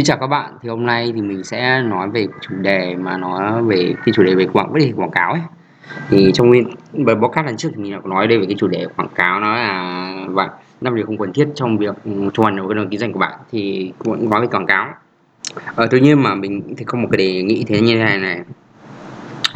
Xin chào các bạn, thì hôm nay thì mình sẽ nói về chủ đề mà nói về cái chủ đề về quảng vấn quảng cáo ấy. Thì trong nguyên bài podcast lần trước thì mình đã nói đây về cái chủ đề quảng cáo nó là và năm điều không cần thiết trong việc ừ, cho hoàn cái kinh doanh của bạn thì cũng nói về quảng cáo. Ờ, tuy nhiên mà mình thì không một cái đề nghị thế như thế này này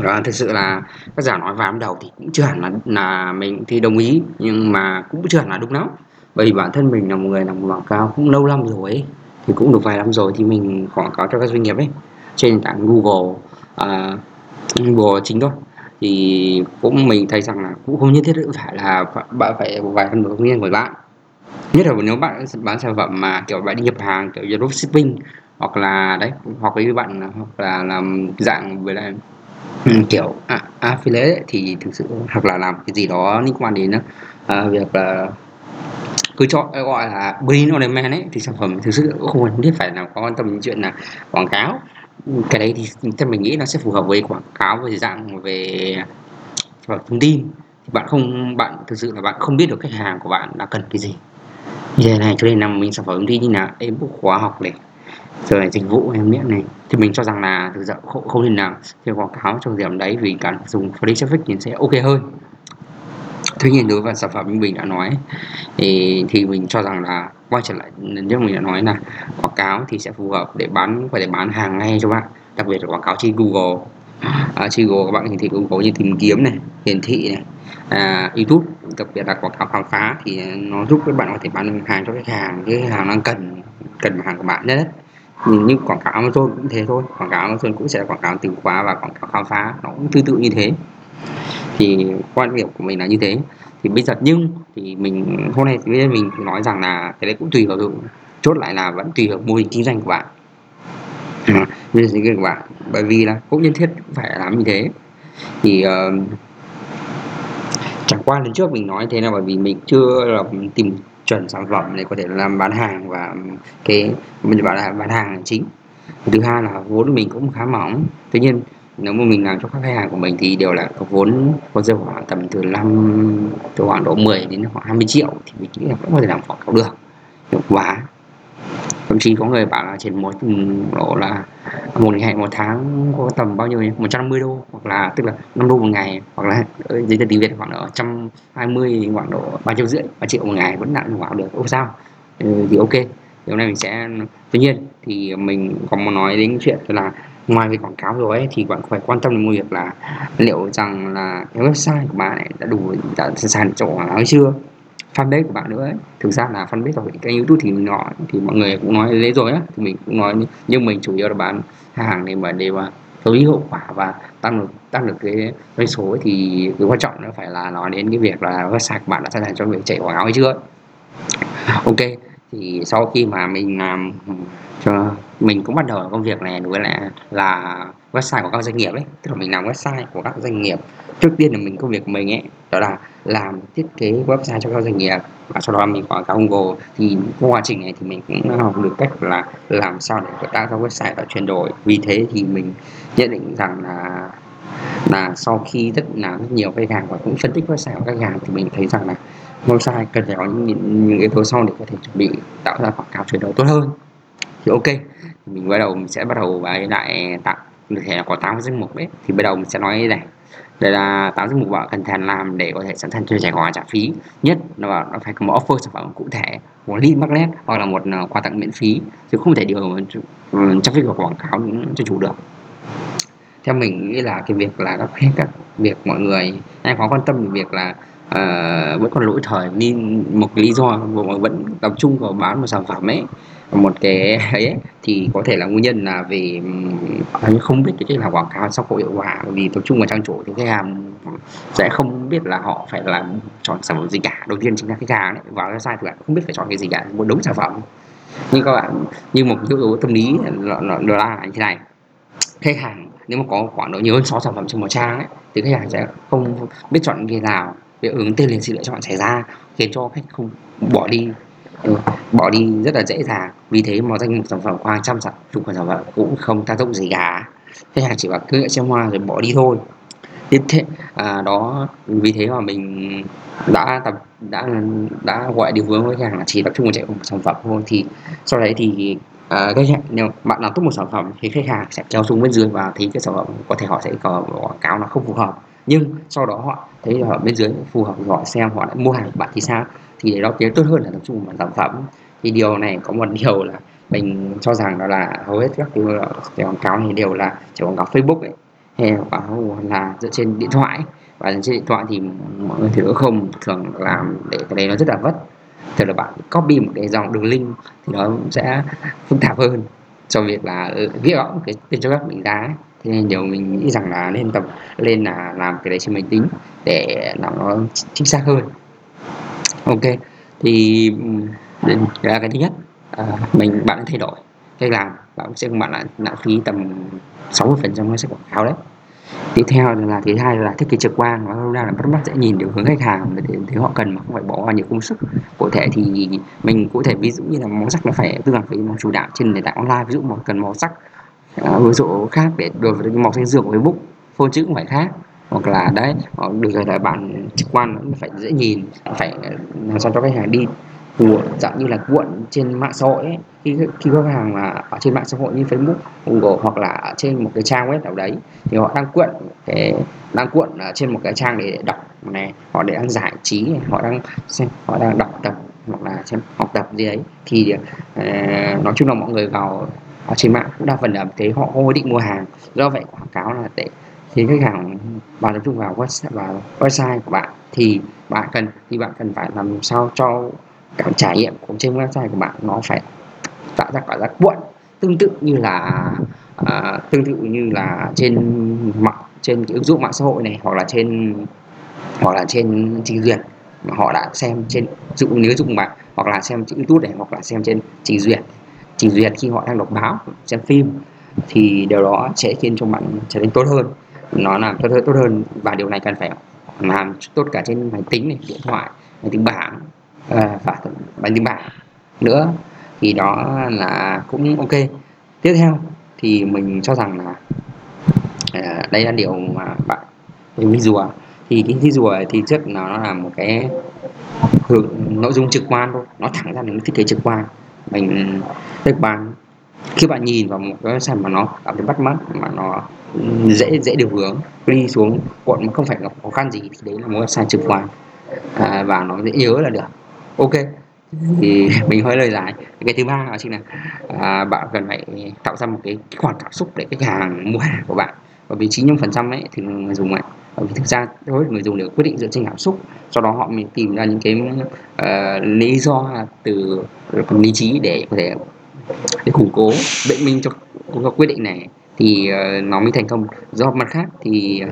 đó thực sự là các giả nói vào đầu thì cũng chưa hẳn là là mình thì đồng ý nhưng mà cũng chưa hẳn là đúng lắm bởi vì bản thân mình là một người làm quảng cáo cũng lâu lắm rồi ấy thì cũng được vài năm rồi thì mình quảng cáo cho các doanh nghiệp ấy trên nền tảng Google à, Google chính thôi. Thì cũng mình thấy rằng là cũng không nhất thiết phải là bạn phải vài phần công nghiên của bạn. Nhất là nếu bạn bán sản phẩm mà kiểu bạn đi nhập hàng kiểu như dropshipping hoặc là đấy hoặc với bạn hoặc là làm dạng với lại ừ, kiểu à, affiliate ấy, thì thực sự hoặc là làm cái gì đó liên quan đến uh, việc là cứ chọn ờ, gọi là green on demand ấy thì sản phẩm thực sự cũng không cần thiết phải là có quan tâm đến chuyện là quảng cáo. Cái đấy thì theo mình nghĩ nó sẽ phù hợp với quảng cáo về dạng về ờ, thông tin. Thì bạn không bạn thực sự là bạn không biết được khách hàng của bạn đã cần cái gì. Như thế này cho nên là mình sản phẩm thông tin như là ebook khóa học này rồi dịch vụ em miễn này. Thì mình cho rằng là thực sự không, không nên nào thì quảng cáo trong điểm đấy vì cả dùng free traffic thì sẽ ok hơn tuy nhiên đối với sản phẩm như mình đã nói thì thì mình cho rằng là quay trở lại như mình đã nói là quảng cáo thì sẽ phù hợp để bán phải để bán hàng ngay cho bạn đặc biệt là quảng cáo trên Google. À, trên Google các bạn hiển thị Google như tìm kiếm này hiển thị này à, YouTube đặc biệt là quảng cáo khám phá thì nó giúp các bạn có thể bán hàng cho khách hàng cái hàng đang cần cần hàng của bạn nhất nhưng quảng cáo Amazon cũng thế thôi quảng cáo Amazon cũng sẽ là quảng cáo từ khóa và quảng cáo khám phá nó cũng tương tự như thế thì quan điểm của mình là như thế. Thì bây giờ nhưng thì mình hôm nay thì mình nói rằng là cái đấy cũng tùy vào chốt lại là vẫn tùy vào mô hình kinh doanh của bạn. Ờ, mô hình kinh doanh của bạn. Bởi vì là cũng nhân thiết phải làm như thế. Thì uh, chẳng qua lần trước mình nói thế là bởi vì mình chưa là tìm chuẩn sản phẩm để có thể làm bán hàng và cái mình bảo là bán hàng là chính. Thứ hai là vốn mình cũng khá mỏng. Tuy nhiên nếu mà mình làm cho các khách hàng của mình thì đều là có vốn có rơi khoảng tầm từ 5 từ khoảng độ 10 đến khoảng 20 triệu thì mình nghĩ là cũng có thể làm quảng cáo được. Hiệu quả. Thậm chí có người bảo là trên một độ là một ngày một tháng có tầm bao nhiêu nhỉ? 150 đô hoặc là tức là 5 đô một ngày hoặc là ờ, dưới tiền tiếng Việt khoảng độ 120 khoảng độ ba triệu rưỡi ba triệu một ngày vẫn làm quảng được. Không sao. Ừ, thì ok. Thì hôm nay mình sẽ tuy nhiên thì mình còn muốn nói đến chuyện là ngoài việc quảng cáo rồi ấy, thì bạn phải quan tâm đến một việc là liệu rằng là cái website của bạn ấy đã đủ đã sẵn sàng cho quảng cáo chưa fanpage của bạn nữa ấy. thực ra là fanpage của kênh youtube thì mình nói thì mọi người cũng nói lấy rồi á thì mình cũng nói nhưng mình chủ yếu là bán hàng để mà để mà tối hiệu quả và tăng được tăng được cái doanh số ấy, thì cái quan trọng nó phải là nói đến cái việc là website của bạn đã sẵn sàng cho việc chạy quảng cáo hay chưa ok thì sau khi mà mình làm cho mình cũng bắt đầu công việc này với lại là website của các doanh nghiệp ấy. Tức là mình làm website của các doanh nghiệp. Trước tiên là mình công việc của mình ấy đó là làm thiết kế website cho các doanh nghiệp. Và sau đó mình quảng cáo Google. Thì quá trình này thì mình cũng học được cách là làm sao để tạo ra website và chuyển đổi. Vì thế thì mình nhận định rằng là là sau khi rất là rất nhiều khách hàng và cũng phân tích website của khách hàng thì mình thấy rằng là website cần phải có những, những yếu tố sau để có thể chuẩn bị tạo ra quảng cáo chuyển đổi tốt hơn. Thì ok mình bắt đầu mình sẽ bắt đầu bài lại tạo thể là có 8 danh mục đấy thì bắt đầu mình sẽ nói này. Đây là 8 danh mục bạn cần thèn làm để có thể sẵn sàng cho trẻ quà trả phí. Nhất là nó phải có một offer sản phẩm cụ thể một lead magnet hoặc là một ờ, quà tặng miễn phí. Chứ không thể điều trong việc ừ, quảng cáo cho chủ được. Theo mình nghĩ là cái việc là các các việc mọi người ai có quan tâm về việc là uh, vẫn còn lỗi thời nên một cái lý do mà vẫn tập trung vào bán một sản phẩm ấy một cái ấy thì có thể là nguyên nhân là vì anh không biết cái cách làm quảng cáo sao có hiệu quả. Vì tập trung vào trang chủ thì khách hàng sẽ không biết là họ phải làm chọn sản phẩm gì cả. Đầu tiên chính là khách hàng ấy. vào website thì bạn không biết phải chọn cái gì cả một đống sản phẩm. Nhưng các bạn như một yếu tố tâm lý nó, nó, là như thế này. Khách hàng nếu mà có khoảng độ nhiều hơn 6 sản phẩm trên một trang ấy, thì khách hàng sẽ không biết chọn cái nào. Để ứng tên liền sự lựa chọn xảy ra khiến cho khách không bỏ đi. Ừ, bỏ đi rất là dễ dàng. Vì thế mà danh mục sản phẩm qua trăm sản chục sản phẩm cũng không tác dụng gì cả. Khách hàng chỉ bảo cứ xem hoa rồi bỏ đi thôi. Tiếp thế à, đó vì thế mà mình đã tập đã đã gọi điều hướng với khách hàng là chỉ tập trung vào chạy một sản phẩm thôi. Thì sau đấy thì à, khách hàng nếu bạn làm tốt một sản phẩm thì khách hàng sẽ kéo xuống bên dưới và thấy cái sản phẩm có thể họ sẽ có quảng cáo là không phù hợp. Nhưng sau đó họ thấy ở bên dưới phù hợp họ xem họ lại mua hàng của bạn thì sao? Thì để đó tiến tốt hơn là tập trung vào sản phẩm thì điều này có một điều là mình cho rằng đó là hầu hết các cái quảng cáo này đều là chỉ quảng cáo Facebook ấy, hay quảng cáo là dựa trên điện thoại. Và trên điện thoại thì mọi người thử không thường làm để cái đấy nó rất là vất. Thường là bạn copy một cái dòng đường link thì nó sẽ phức tạp hơn cho việc là ừ, viết rõ cái tên cho các mình giá thế nên điều mình nghĩ rằng là nên tập, lên là làm cái đấy trên máy tính để làm nó chính xác hơn ok thì ừ, đây là cái thứ nhất à, mình bạn thay đổi cách làm bạn sẽ không bạn lại lãng phí tầm 60 phần trăm sách quảng cáo đấy. Tiếp theo là thứ hai là thiết kế trực quan và lúc nay là bắt mắt sẽ nhìn được hướng khách hàng để thấy họ cần mà không phải bỏ vào nhiều công sức. Cụ thể thì mình cụ thể ví dụ như là màu sắc nó phải tương đương với màu chủ đạo trên nền tảng online ví dụ mà cần màu sắc à, ví dụ khác để đối với màu xanh dương của Facebook phô chữ cũng phải khác hoặc là đấy hoặc được rồi là bạn trực quan nó phải dễ nhìn phải làm sao cho khách hàng đi của dạng như là cuộn trên mạng xã hội ấy. khi khi khách hàng mà ở trên mạng xã hội như Facebook, Google hoặc là ở trên một cái trang web nào đấy thì họ đang cuộn cái đang cuộn ở trên một cái trang để đọc này họ để đang giải trí này, họ đang xem họ đang đọc tập hoặc là xem học tập gì đấy thì uh, nói chung là mọi người vào ở trên mạng cũng đa phần là thấy họ không có định mua hàng do vậy quảng cáo là để thì khách hàng bạn tập trung vào website vào website của bạn. Thì bạn cần thì bạn cần phải làm sao cho cảm trải nghiệm của trên website của bạn nó phải tạo ra cảm giác cuộn tương tự như là à, tương tự như là trên mạng trên cái ứng dụng mạng xã hội này hoặc là trên hoặc là trên trình duyệt. Mà họ đã xem trên dụng nếu dùng mạng hoặc là xem trên youtube này hoặc là xem trên trình duyệt. Trình duyệt khi họ đang đọc báo xem phim thì điều đó sẽ khiến cho bạn trở nên tốt hơn nó làm tốt hơn tốt hơn và điều này cần phải làm tốt cả trên máy tính này điện thoại máy tính bảng à, và máy tính bảng nữa. Thì đó là cũng ok. Tiếp theo thì mình cho rằng là à, đây là điều mà bạn mình rùa. Thì cái thi rùa thì chất nó, nó là một cái hướng nội dung trực quan thôi. Nó thẳng ra là thiết kế trực quan. Mình trực quan khi bạn nhìn vào một cái sản mà nó cảm thấy bắt mắt mà nó dễ dễ điều hướng đi xuống quận mà không phải gặp khó khăn gì thì đấy là một website trực quan. À, và nó dễ nhớ là được. Ok thì mình hơi lời dài cái thứ ba đó chính là à, bạn cần phải tạo ra một cái, cái khoản cảm xúc để khách hàng mua hàng của bạn. Bởi vì 95 phần trăm ấy thì người dùng ấy bởi vì thực ra đối người dùng đều quyết định dựa trên cảm xúc. Sau đó họ mới tìm ra những cái uh, lý do từ lý trí để có thể để củng cố biện minh cho, cho quyết định này thì uh, nó mới thành công. Do mặt khác thì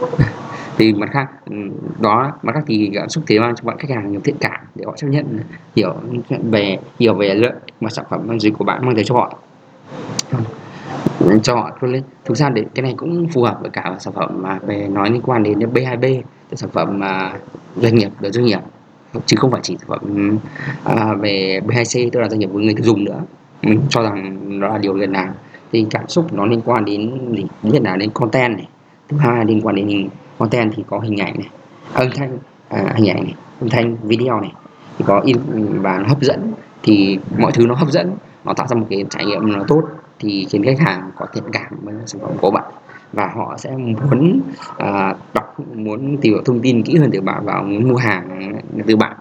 thì mặt khác ừ, đó mặt khác thì cảm xúc thì mang cho bạn khách hàng nhiều thiện cảm để họ chấp nhận hiểu về hiểu về lợi mà sản phẩm dịch của bạn mang tới cho họ. Cho họ lên. Thực ra để cái này cũng phù hợp với cả sản phẩm mà về nói liên quan đến B2B sản phẩm mà doanh nghiệp đối doanh nghiệp. Chứ không phải chỉ sản phẩm à, về B2C tức là doanh nghiệp với người tiêu dùng nữa mình cho rằng đó là điều liền nào? Thì cảm xúc nó liên quan đến gì? Nhất là đến content này. Thứ hai liên quan đến hình content thì có hình ảnh này âm thanh à, hình ảnh này âm thanh video này. Thì có in và nó hấp dẫn thì mọi thứ nó hấp dẫn nó tạo ra một cái trải nghiệm nó tốt thì khiến khách hàng có thiện cảm với sản phẩm của bạn. Và họ sẽ muốn à, đọc muốn tìm hiểu thông tin kỹ hơn từ bạn và muốn mua hàng từ bạn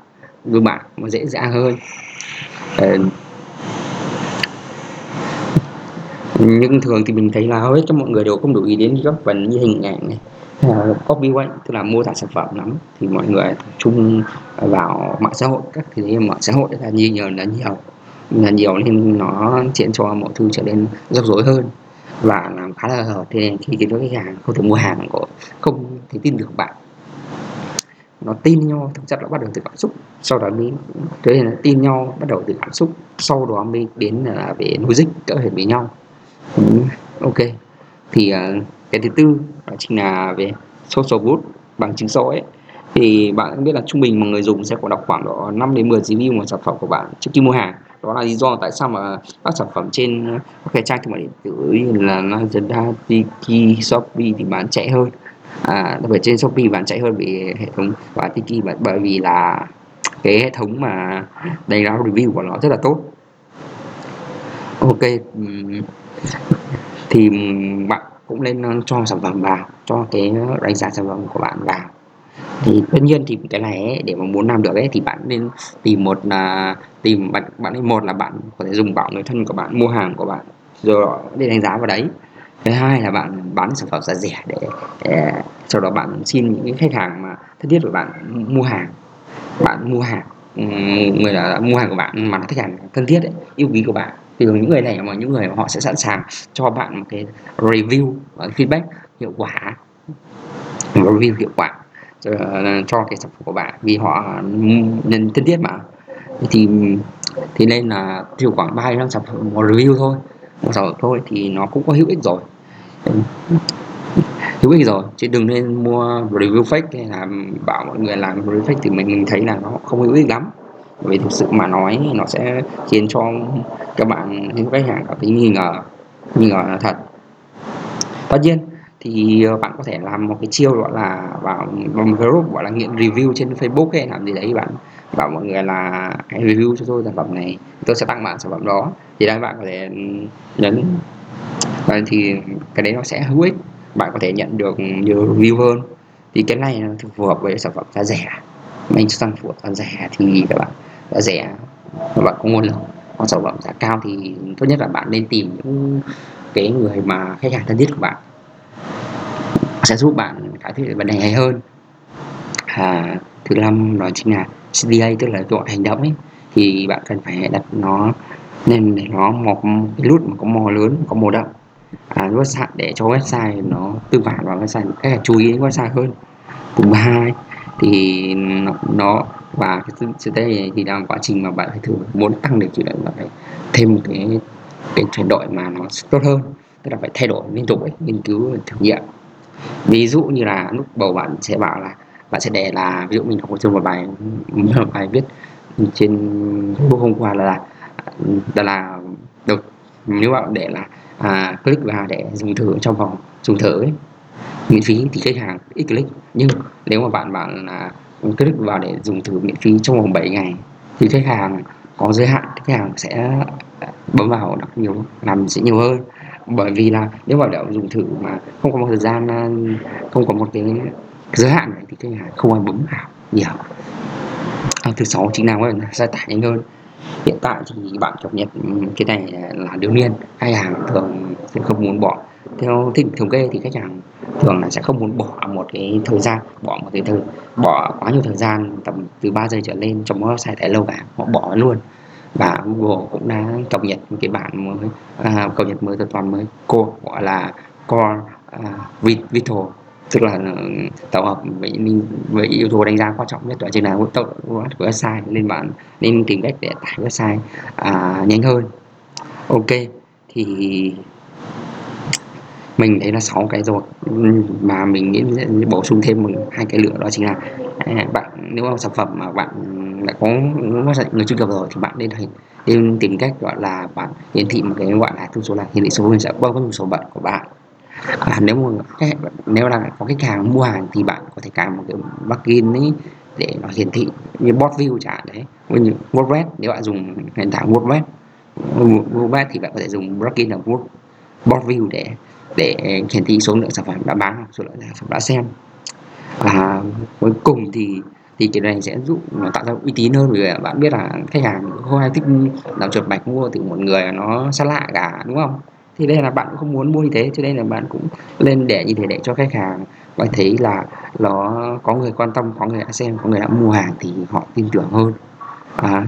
từ bạn nó dễ dàng hơn. À, nhưng thường thì mình thấy là hầu hết các mọi người đều không đủ ý đến các phần như hình ảnh này. Ờ, copy copyright tức là mô tả sản phẩm lắm. Thì mọi người tập trung vào mạng xã hội các cái mạng xã hội là nhiều nhiều là nhiều là nhiều nên nó khiến cho mọi thứ trở nên rắc rối hơn và làm khá là hợp thế nên khi cái khách hàng, không thể mua hàng của không thể tin được bạn. Nó tin nhau, thực chất là bắt đầu từ cảm xúc. Sau đó mới, thế nên là tin nhau, bắt đầu từ cảm xúc. Sau đó mới đến là về logic cỡ thể với nhau. Ừ, ok. Thì uh, cái thứ tư đó chính là về social good bằng chứng số ấy. Thì bạn biết là trung bình một người dùng sẽ có đọc khoảng độ 5 đến 10 review một sản phẩm của bạn trước khi mua hàng. Đó là lý do tại sao mà các sản phẩm trên các cái trang thương mại điện tử như là Lazada, Tiki, Shopee thì bán chạy hơn. À, đặc biệt trên Shopee bán chạy hơn vì hệ thống và Tiki bởi vì là cái hệ thống mà đánh giá review của nó rất là tốt ok thì bạn cũng nên cho sản phẩm vào cho cái đánh giá sản phẩm của bạn vào. Thì tất nhiên thì cái này ấy, để mà muốn làm được ấy thì bạn nên tìm một là tìm bạn bạn nên một là bạn có thể dùng bảo người thân của bạn mua hàng của bạn rồi để đánh giá vào đấy. Thứ hai là bạn bán sản phẩm giá rẻ để, để sau đó bạn xin những khách hàng mà thân thiết của bạn mua hàng. Bạn mua hàng người là mua hàng của bạn mà khách hàng thân thiết ấy, yêu quý của bạn thì những người này mà những người họ sẽ sẵn sàng cho bạn một cái review và feedback hiệu quả review hiệu quả ờ, cho cái sản phẩm của bạn. Vì họ nên thân thiết mà. Thì thì nên là chỉ khoảng ba năm sản phẩm một review thôi. Một sản phẩm thôi thì nó cũng có hữu ích rồi. Hữu ích rồi, chứ đừng nên mua review fake hay là bảo mọi người làm review fake thì mình thấy là nó không hữu ích lắm vì thực sự mà nói nó sẽ khiến cho các bạn những khách hàng cảm thấy nghi ngờ nghi ngờ là thật. Tất nhiên thì ờ, bạn có thể làm một cái chiêu gọi là vào, vào một group gọi là nghiện review trên Facebook hay làm gì đấy bạn bảo mọi người là hãy review cho tôi sản phẩm này tôi sẽ tặng bạn sản phẩm đó. Thì đây bạn có thể ừ, nhấn. Và thì cái đấy nó sẽ hữu ích. Bạn có thể nhận được nhiều review hơn. Thì cái này nó phù hợp với sản phẩm giá rẻ mình cho sản rẻ thì các bạn đã rẻ. Các bạn có nguồn lực. Còn sản phẩm giá cao thì tốt nhất là bạn nên tìm những cái người mà khách hàng thân thiết của bạn. Sẽ giúp bạn cải thiện vấn đề này hơn. À, thứ năm đó chính là CDA tức là gọi hành động ấy. Thì bạn cần phải đặt nó nên để nó một cái nút mà có màu lớn có màu đậm. À, website để cho website nó tư bản vào website khách là chú ý đến website hơn. Thứ hai thì nó, nó và cái sự đây thì đang quá trình mà bạn phải thử muốn tăng được chịu đựng bạn phải thêm một cái cái chuyển đổi mà nó tốt hơn. Tức là phải thay đổi liên tục ấy, nghiên cứu thử nghiệm. Ví dụ như là lúc bầu bạn sẽ bảo là bạn sẽ để là ví dụ mình học một chương một bài một bài viết trên Facebook hôm qua là là, là được nếu bạn để là à, click vào để dùng thử trong vòng dùng thử ấy, miễn phí thì khách hàng ít click nhưng nếu mà bạn bạn là click vào để dùng thử miễn phí trong vòng 7 ngày thì khách hàng có giới hạn khách hàng sẽ bấm vào đọc nhiều làm sẽ nhiều hơn. Bởi vì là nếu mà đậu dùng thử mà không có một thời gian à, không có một cái giới hạn này thì khách hàng không ai bấm vào nhiều. À, thứ sáu chính là gia tải nhanh hơn. Hiện tại thì bạn cập nhật ừ, cái này là đương nhiên khách hàng thường sẽ không muốn bỏ theo thịnh thống kê thì khách hàng thường là sẽ không muốn bỏ một cái thời gian bỏ một cái thời bỏ quá nhiều thời gian tầm từ 3 giây trở lên trong website thái lâu cả họ bỏ luôn. Và Google cũng đã cập nhật một cái bản mới à, cập nhật mới từ toàn mới cô gọi là Core à, Vital tức là ờ, tổng hợp với với yếu tố đánh giá quan trọng nhất đó chính là tốc độ của website nên bạn nên tìm cách để tải website à, nhanh hơn. Ok thì mình thấy là sáu cái rồi. Mà mình nghĩ bổ sung thêm một hai cái lựa đó chính là à, bạn nếu mà sản phẩm mà bạn đã có người truy cập rồi thì bạn nên nên tìm cách gọi là bạn hiển thị một cái gọi là thông số là hiển thị số hình sẽ bao gồm số bận của bạn. À, nếu mà nếu là có khách hàng mua hàng thì bạn có thể cài một cái plugin ấy để nó hiển thị như bot view chẳng đấy như WordPress. Nếu bạn dùng nền tảng WordPress WordPress thì bạn có thể dùng plugin là bot view để để hiển thị số lượng sản phẩm đã bán hoặc số lượng sản phẩm đã xem. Và cuối cùng thì thì cái này sẽ giúp nó tạo ra uy tín hơn vì bạn biết là khách hàng không ai thích làm chuột bạch mua từ một người nó xa lạ cả đúng không? Thì đây là bạn cũng không muốn mua như thế cho nên là bạn cũng lên để như thế để cho khách hàng bạn thấy là nó có người quan tâm có người đã xem có người đã mua hàng thì họ tin tưởng hơn. À,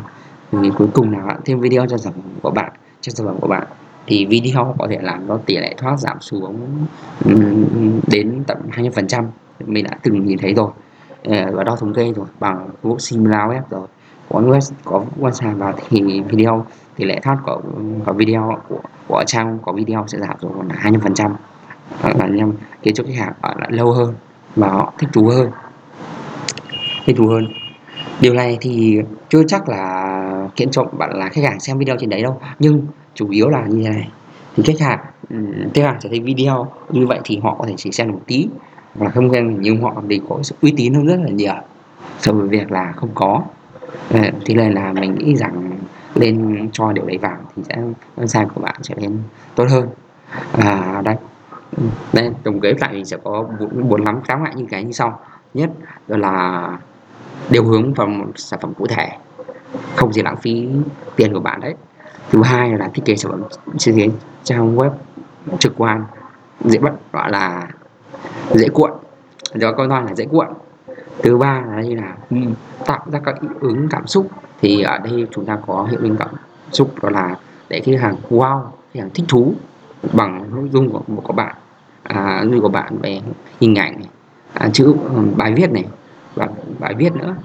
thì cuối cùng là bạn thêm video cho sản phẩm của bạn cho sản phẩm của bạn thì video có thể làm cho tỷ lệ thoát giảm xuống ừ, đến tận 20% mình đã từng nhìn thấy rồi. Ờ, và đo thống kê rồi bằng Google Similar rồi. Có web có website vào thì video tỷ lệ thoát của, của video của, của trang có video sẽ giảm xuống còn là 20 phần trăm. Là nhằm khiến cho khách hàng ở lại lâu hơn và họ thích thú hơn. Thích thú hơn. Điều này thì chưa chắc là khiến cho bạn là khách hàng xem video trên đấy đâu. Nhưng chủ yếu là như thế này. Thì khách hàng khách hàng sẽ thấy video như vậy thì họ có thể chỉ xem một tí. Và không quen nhưng họ thì có sự uy tín hơn rất là nhiều so với việc là không có. Thì đây là mình nghĩ rằng lên cho điều đấy vào thì sẽ website của bạn sẽ lên tốt hơn. Và đây đây tổng kết lại mình sẽ có bốn lắm tám loại như cái như sau. Nhất đó là điều hướng vào một sản phẩm cụ thể không gì lãng phí tiền của bạn đấy thứ hai là thiết kế sản phẩm trên cái trang web trực quan dễ bắt gọi là dễ cuộn do câu nói là dễ cuộn. Thứ ba là đây là tạo ra các hiệu ứng cảm xúc thì ở đây chúng ta có hiệu ứng cảm xúc đó là để khách hàng wow khách hàng thích thú bằng nội dung của, của bạn. À, nội dung của bạn về hình ảnh này, à, chữ bài viết này và bài viết nữa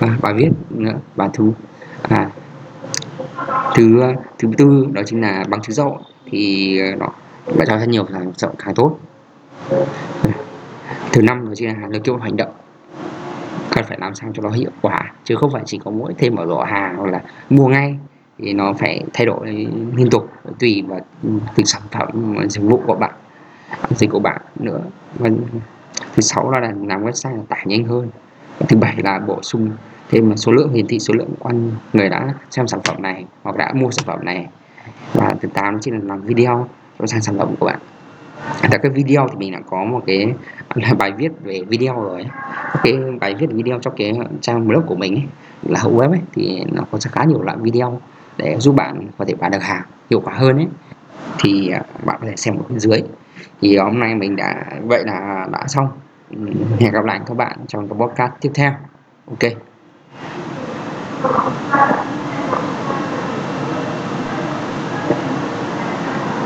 à, bài viết nữa và thứ à, thứ thứ tư, đó chính là bằng chứng rộng. Thì ờ, nó lại cho rất nhiều càng rộng càng tốt. Thứ năm đó chính là lời kêu hành động. Cần phải làm sao cho nó hiệu quả, chứ không phải chỉ có mỗi thêm ở giỏ hàng hoặc là mua ngay, thì nó phải thay đổi liên tục, tùy vào từng sản phẩm dịch vụ của bạn, dịch của bạn nữa. Và thứ sáu là làm website là tải nhanh hơn. Thứ bảy là bổ sung thêm số lượng hiển thị số lượng quan người đã xem sản phẩm này hoặc đã mua sản phẩm này. Và thứ tám chính là làm video cho sang sản phẩm của bạn. Tại cái video thì mình đã có một cái là bài viết về video rồi cái bài viết video cho cái trang blog của mình ấy, là hậu web ấy, thì nó có khá nhiều loại video để giúp bạn có thể bán được hàng hiệu quả hơn ấy. Thì à, bạn có thể xem ở bên dưới. Thì hôm nay mình đã vậy là đã xong. Hẹn gặp lại các bạn trong cái podcast tiếp theo. Ok. Thank you.